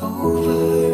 Over.